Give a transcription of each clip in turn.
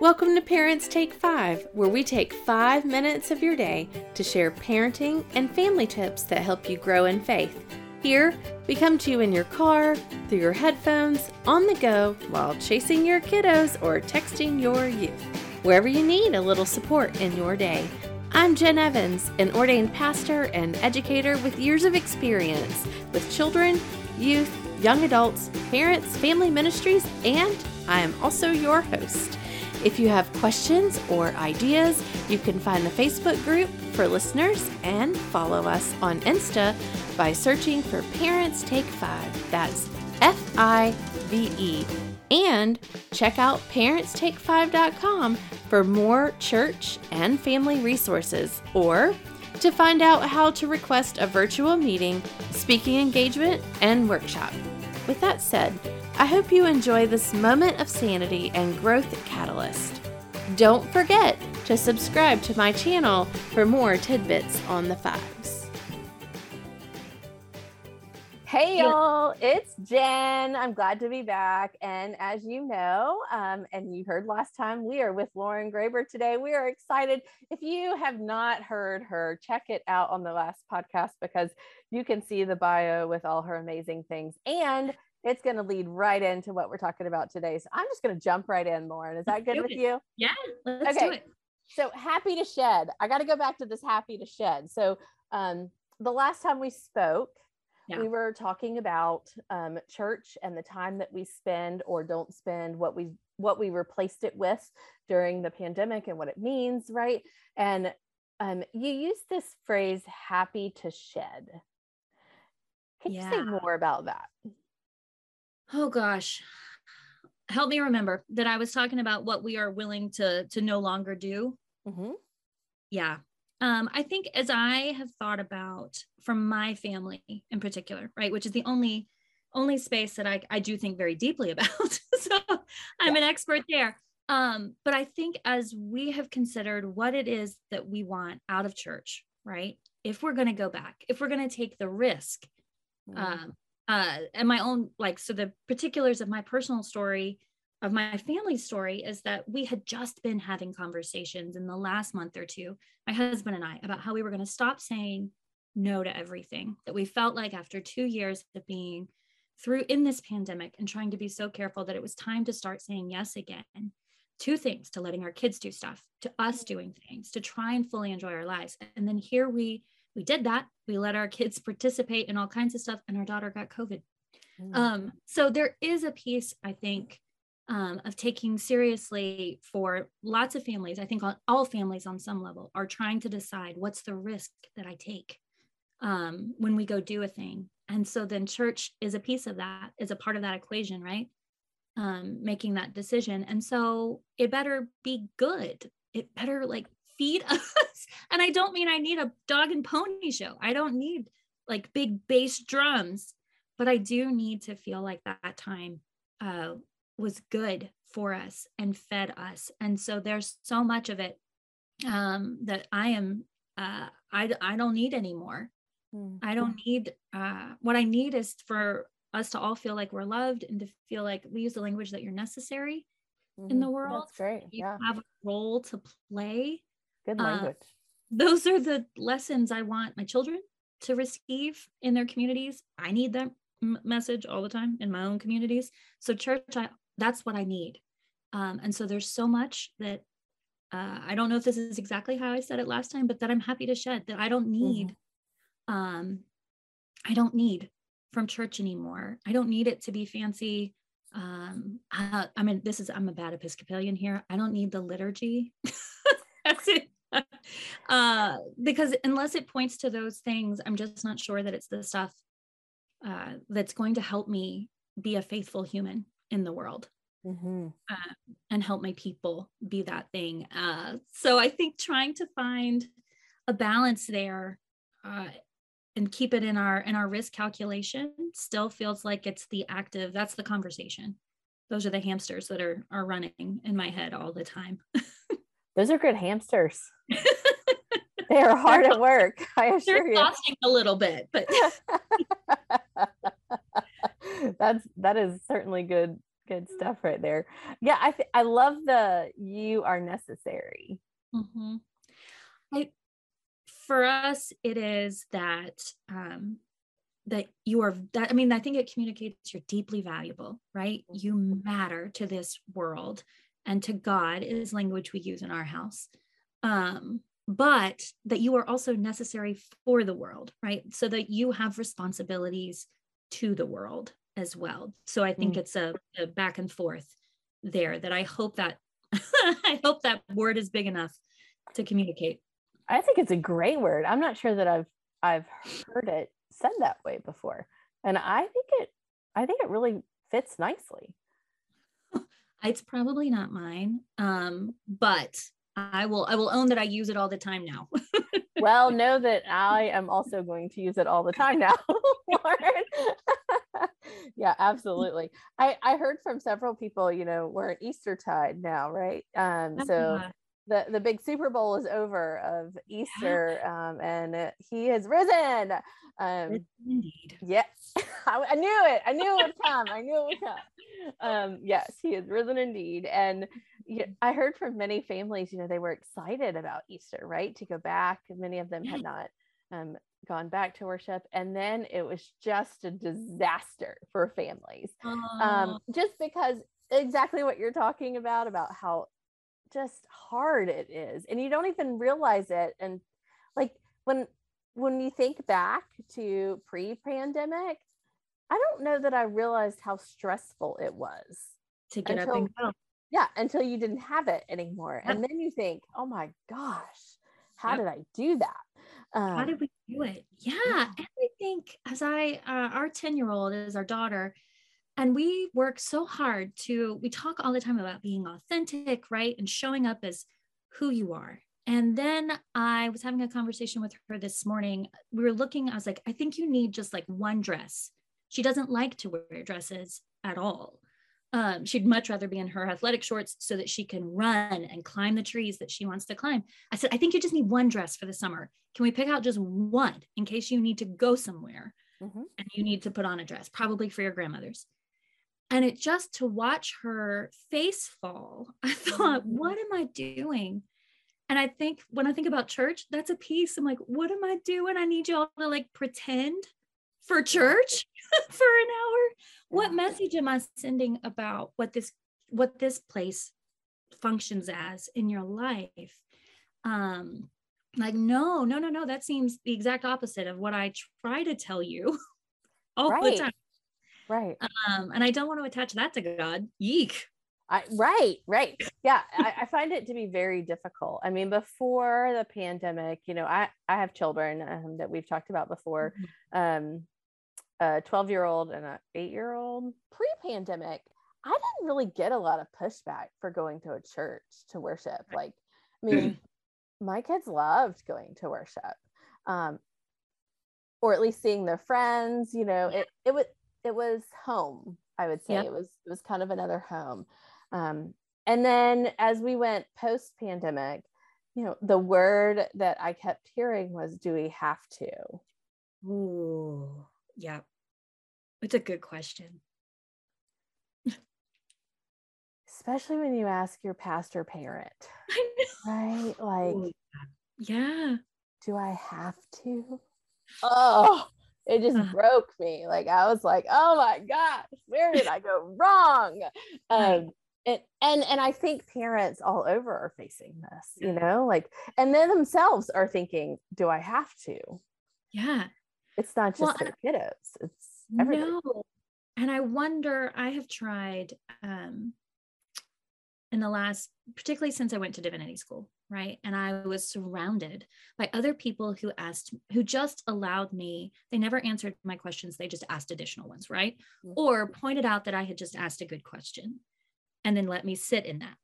Welcome to Parents Take Five, where we take five minutes of your day to share parenting and family tips that help you grow in faith. Here, we come to you in your car, through your headphones, on the go, while chasing your kiddos or texting your youth. Wherever you need a little support in your day. I'm Jen Evans, an ordained pastor and educator with years of experience with children, youth, young adults, parents, family ministries, and I am also your host. If you have questions or ideas, you can find the Facebook group for listeners and follow us on Insta by searching for Parents Take Five. That's F I V E. And check out parentstake5.com for more church and family resources or to find out how to request a virtual meeting, speaking engagement, and workshop. With that said, I hope you enjoy this moment of sanity and growth catalyst. Don't forget to subscribe to my channel for more tidbits on the fives. Hey y'all, it's Jen. I'm glad to be back. And as you know, um, and you heard last time, we are with Lauren Graber today. We are excited. If you have not heard her, check it out on the last podcast because you can see the bio with all her amazing things. And it's going to lead right into what we're talking about today. So I'm just going to jump right in, Lauren. Is that let's good with it. you? Yeah, let's okay. do it. So happy to shed. I got to go back to this happy to shed. So um, the last time we spoke, yeah. we were talking about um, church and the time that we spend or don't spend, what we what we replaced it with during the pandemic and what it means, right? And um, you use this phrase "happy to shed." Can yeah. you say more about that? Oh gosh help me remember that i was talking about what we are willing to to no longer do mm-hmm. yeah um i think as i have thought about from my family in particular right which is the only only space that i, I do think very deeply about so i'm yeah. an expert there um but i think as we have considered what it is that we want out of church right if we're going to go back if we're going to take the risk mm-hmm. um uh and my own like so the particulars of my personal story of my family story is that we had just been having conversations in the last month or two my husband and i about how we were going to stop saying no to everything that we felt like after two years of being through in this pandemic and trying to be so careful that it was time to start saying yes again two things to letting our kids do stuff to us doing things to try and fully enjoy our lives. And then here we we did that. We let our kids participate in all kinds of stuff, and our daughter got COVID. Mm. Um, so there is a piece, I think, um, of taking seriously for lots of families. I think all families on some level are trying to decide what's the risk that I take um, when we go do a thing. And so then church is a piece of that, is a part of that equation, right? Um, making that decision. And so it better be good. It better like feed us. And I don't mean I need a dog and pony show. I don't need like big bass drums, but I do need to feel like that time uh, was good for us and fed us. And so there's so much of it um, that I am, uh, I, I don't need anymore. Mm-hmm. I don't need, uh, what I need is for us to all feel like we're loved and to feel like we use the language that you're necessary mm-hmm. in the world. That's great. You yeah. have a role to play Good uh, language. Uh, those are the lessons I want my children to receive in their communities. I need that m- message all the time in my own communities. So church, I, that's what I need. Um, and so there's so much that uh, I don't know if this is exactly how I said it last time, but that I'm happy to shed that I don't need. Mm-hmm. Um, I don't need from church anymore. I don't need it to be fancy. Um, I, I mean, this is I'm a bad Episcopalian here. I don't need the liturgy. That's it. uh, because unless it points to those things, I'm just not sure that it's the stuff uh, that's going to help me be a faithful human in the world mm-hmm. uh, and help my people be that thing. Uh, so I think trying to find a balance there uh, and keep it in our in our risk calculation still feels like it's the active. That's the conversation. Those are the hamsters that are are running in my head all the time. Those are good hamsters. they are hard at work. I assure you. Costing a little bit, but that's that is certainly good good stuff right there. Yeah, I th- I love the you are necessary. Mm-hmm. I, for us, it is that um, that you are that I mean, I think it communicates you're deeply valuable, right? You mm-hmm. matter to this world and to God is language we use in our house. Um, but that you are also necessary for the world, right? So that you have responsibilities to the world as well. So I think mm. it's a, a, back and forth there that I hope that I hope that word is big enough to communicate. I think it's a great word. I'm not sure that I've I've heard it said that way before. And I think it I think it really fits nicely. It's probably not mine. Um, but I will I will own that I use it all the time now. well, know that I am also going to use it all the time now. yeah, absolutely. I I heard from several people, you know, we're at Easter tide now, right? Um, so the the big Super Bowl is over of Easter, um, and he has risen. Um, Indeed. Yes, I, I, knew it. I knew it would come. I knew it would come. Um, yes, he has risen indeed, and I heard from many families, you know, they were excited about Easter, right, to go back. Many of them had not um, gone back to worship, and then it was just a disaster for families, um, just because exactly what you're talking about about how just hard it is and you don't even realize it and like when when you think back to pre-pandemic i don't know that i realized how stressful it was to get until, up and go. Yeah until you didn't have it anymore and then you think oh my gosh how yep. did i do that? Um, how did we do it? Yeah, yeah. and i think as i uh, our 10 year old is our daughter and we work so hard to we talk all the time about being authentic right and showing up as who you are. And then i was having a conversation with her this morning. We were looking i was like i think you need just like one dress she doesn't like to wear dresses at all um, she'd much rather be in her athletic shorts so that she can run and climb the trees that she wants to climb. I said, I think you just need one dress for the summer. Can we pick out just one in case you need to go somewhere mm-hmm. and you need to put on a dress, probably for your grandmother's? And it just to watch her face fall, I thought, mm-hmm. what am I doing? And I think when I think about church, that's a piece. I'm like, what am I doing? I need y'all to like pretend for church for an hour. What message am I sending about what this what this place functions as in your life? Um, like, no, no, no, no. That seems the exact opposite of what I try to tell you all right. the time. Right. Um, and I don't want to attach that to God. Yeek. I, right, right. Yeah, I, I, find it to be very difficult. I mean, before the pandemic, you know, I, I have children um, that we've talked about before, mm-hmm. um, a 12 year old and an eight year old. Pre pandemic, I didn't really get a lot of pushback for going to a church to worship. Like, I mean, my kids loved going to worship, um, or at least seeing their friends. You know, it it was it was home i would say it was it was kind of another home um, and then as we went post pandemic you know the word that i kept hearing was do we have to ooh yeah. It's a good question. Especially when you ask your pastor parent right? Like yeah. Do i have to? Oh it just uh-huh. broke me. Like i was like oh my gosh where did i go wrong? Um and, and and i think parents all over are facing this you know? Like and they themselves are thinking do i have to? Yeah it's not just well, their kiddos it's everybody. no and i wonder i have tried um in the last particularly since i went to divinity school right and i was surrounded by other people who asked who just allowed me they never answered my questions they just asked additional ones right mm-hmm. or pointed out that i had just asked a good question and then let me sit in that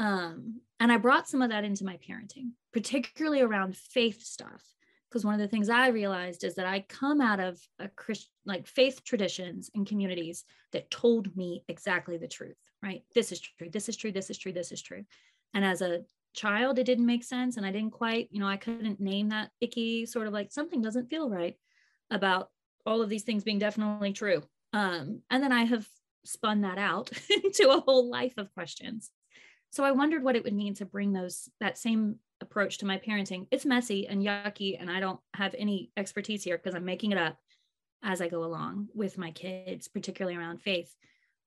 um, and i brought some of that into my parenting particularly around faith stuff because one of the things i realized is that i come out of a christian like faith traditions and communities that told me exactly the truth right? This is true this is true this is true this is true. And as a child it didn't make sense and i didn't quite you know i couldn't name that icky sort of like something doesn't feel right about all of these things being definitely true. Um, and then i have spun that out into a whole life of questions. So I wondered what it would mean to bring those that same approach to my parenting. It's messy and yucky, and I don't have any expertise here because I'm making it up as I go along with my kids, particularly around faith.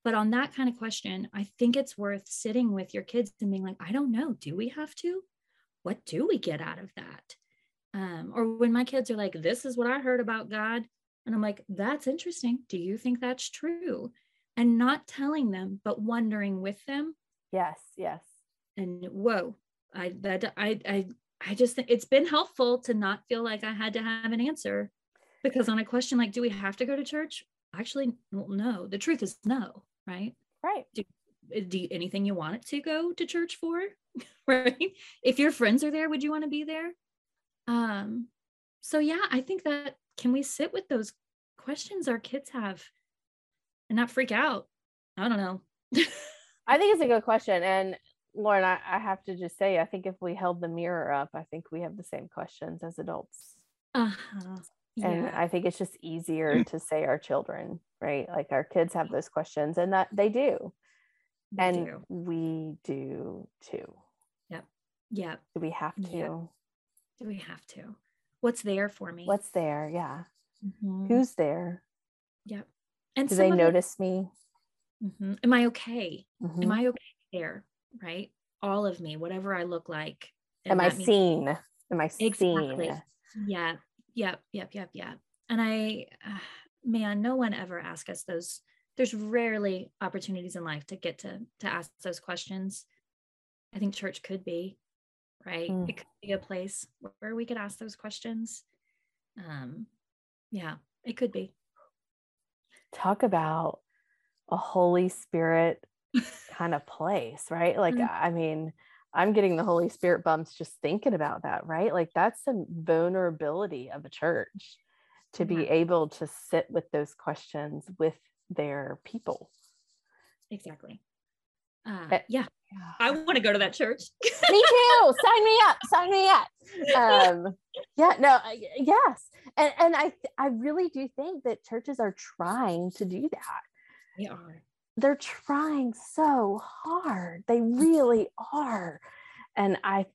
But on that kind of question, I think it's worth sitting with your kids and being like, I don't know, do we have to? What do we get out of that? Um, or when my kids are like, this is what I heard about God. And I'm like, that's interesting. Do you think that's true? And not telling them, but wondering with them. Yes, yes. And whoa, I that I I I just think it's been helpful to not feel like I had to have an answer because on a question like, do we have to go to church? Actually, well, no. The truth is no, right? Right. Do, do anything you want it to go to church for? right? If your friends are there, would you want to be there? Um, so yeah, I think that can we sit with those questions our kids have and not freak out? I don't know. I think it's a good question. And Lauren, I, I, have to just say, I think if we held the mirror up, I think we have the same questions as adults. Uh-huh. Yeah. And I think it's just easier to say our children, right? Like our kids have those questions and that they do. They and do. we do too. Yep. Yep. Do we have to? Yep. Do we have to? What's there for me? What's there? Yeah. Mm-hmm. Who's there? Yep. And do they notice it, me? Mm-hmm. Am I okay? Mm-hmm. Am I okay there? Right. All of me, whatever I look like. Am I seen? Am I exactly. seen? Yeah. Yep. Yep. Yep. Yep. And I, uh, man, no one ever asks us those. There's rarely opportunities in life to get to to ask those questions. I think church could be right? Mm. It could be a place where we could ask those questions. Um, yeah, it could be. Talk about a Holy Spirit kind of place, right? Like, mm. I mean, I'm getting the Holy Spirit bumps just thinking about that, right? Like, that's the vulnerability of a church to be yeah. able to sit with those questions with their people. Exactly. Uh, yeah. I want to go to that church. me too. Sign me up. Sign me up. Um, yeah, no, yes. And and I I really do think that churches are trying to do that. They are. They're trying so hard. They really are. And I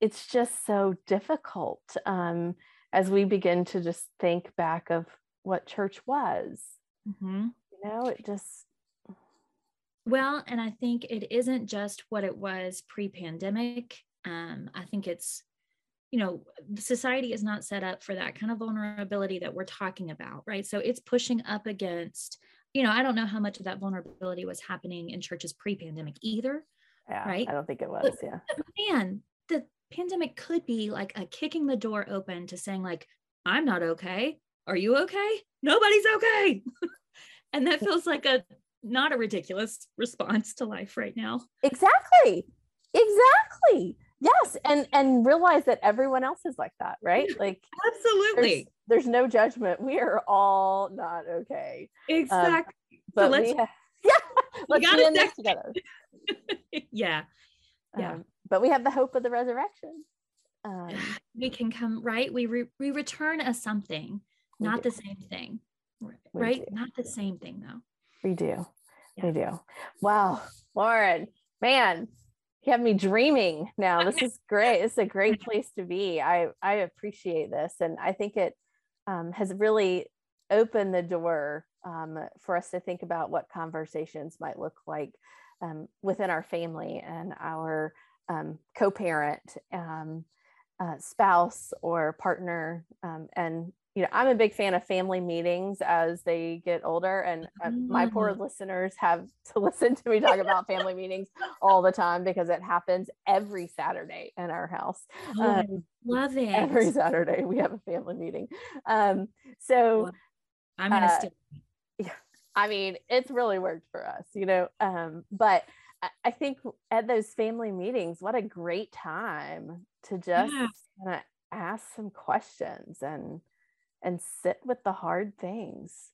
it's just so difficult um, as we begin to just think back of what church was. Mm-hmm. You know, it just well, and I think it isn't just what it was pre pandemic. Um, I think it's, you know, society is not set up for that kind of vulnerability that we're talking about, right? So it's pushing up against, you know, I don't know how much of that vulnerability was happening in churches pre pandemic either. Yeah, right. I don't think it was. But, yeah. Man, the pandemic could be like a kicking the door open to saying, like, I'm not okay. Are you okay? Nobody's okay. and that feels like a not a ridiculous response to life right now. Exactly. Exactly. Yes. And and realize that everyone else is like that, right? Like absolutely. There's, there's no judgment. We are all not okay. Exactly. Um, but so let's, we have, yeah, let's be in this together. yeah. Yeah. Um, but we have the hope of the resurrection. Um, we can come right. We re- we return as something, not the same thing. Right? Not the same thing though. We do. Yeah. We do. Wow. Lauren, man, you have me dreaming now. This is great. It's a great place to be. I, I appreciate this. And I think it um, has really opened the door um, for us to think about what conversations might look like um, within our family and our um, co parent, um, uh, spouse, or partner. Um, and you know, I'm a big fan of family meetings as they get older, and uh, my poor mm. listeners have to listen to me talk about family meetings all the time because it happens every Saturday in our house. Oh, um, love it. Every Saturday we have a family meeting. Um, so I'm gonna uh. Yeah, I mean, it's really worked for us, you know. Um, but I, think at those family meetings, what a great time to just yeah. kind of ask some questions and and sit with the hard things.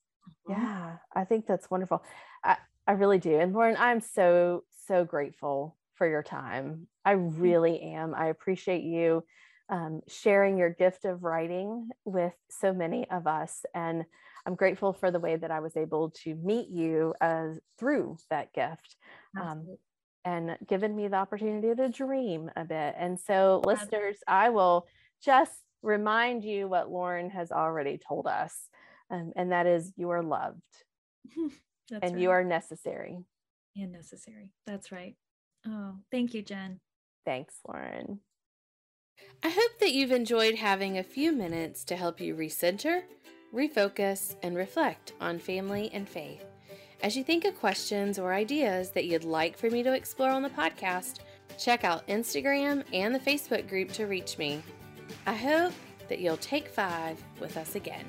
Mm-hmm. Yeah, I think that's wonderful. I, I really do. And Lauren, I'm so, so grateful for your time. I really am. I appreciate you um, sharing your gift of writing with so many of us. And I'm grateful for the way that I was able to meet you as through that gift. Um, and given me the opportunity to dream a bit. And so, listeners, I will just remind you what Lauren has already told us, um, and that is you are loved and right. you are necessary. And necessary. That's right. Oh, thank you, Jen. Thanks, Lauren. I hope that you've enjoyed having a few minutes to help you recenter, refocus, and reflect on family and faith. As you think of questions or ideas that you'd like for me to explore on the podcast, check out Instagram and the Facebook group to reach me. I hope that you'll take five with us again.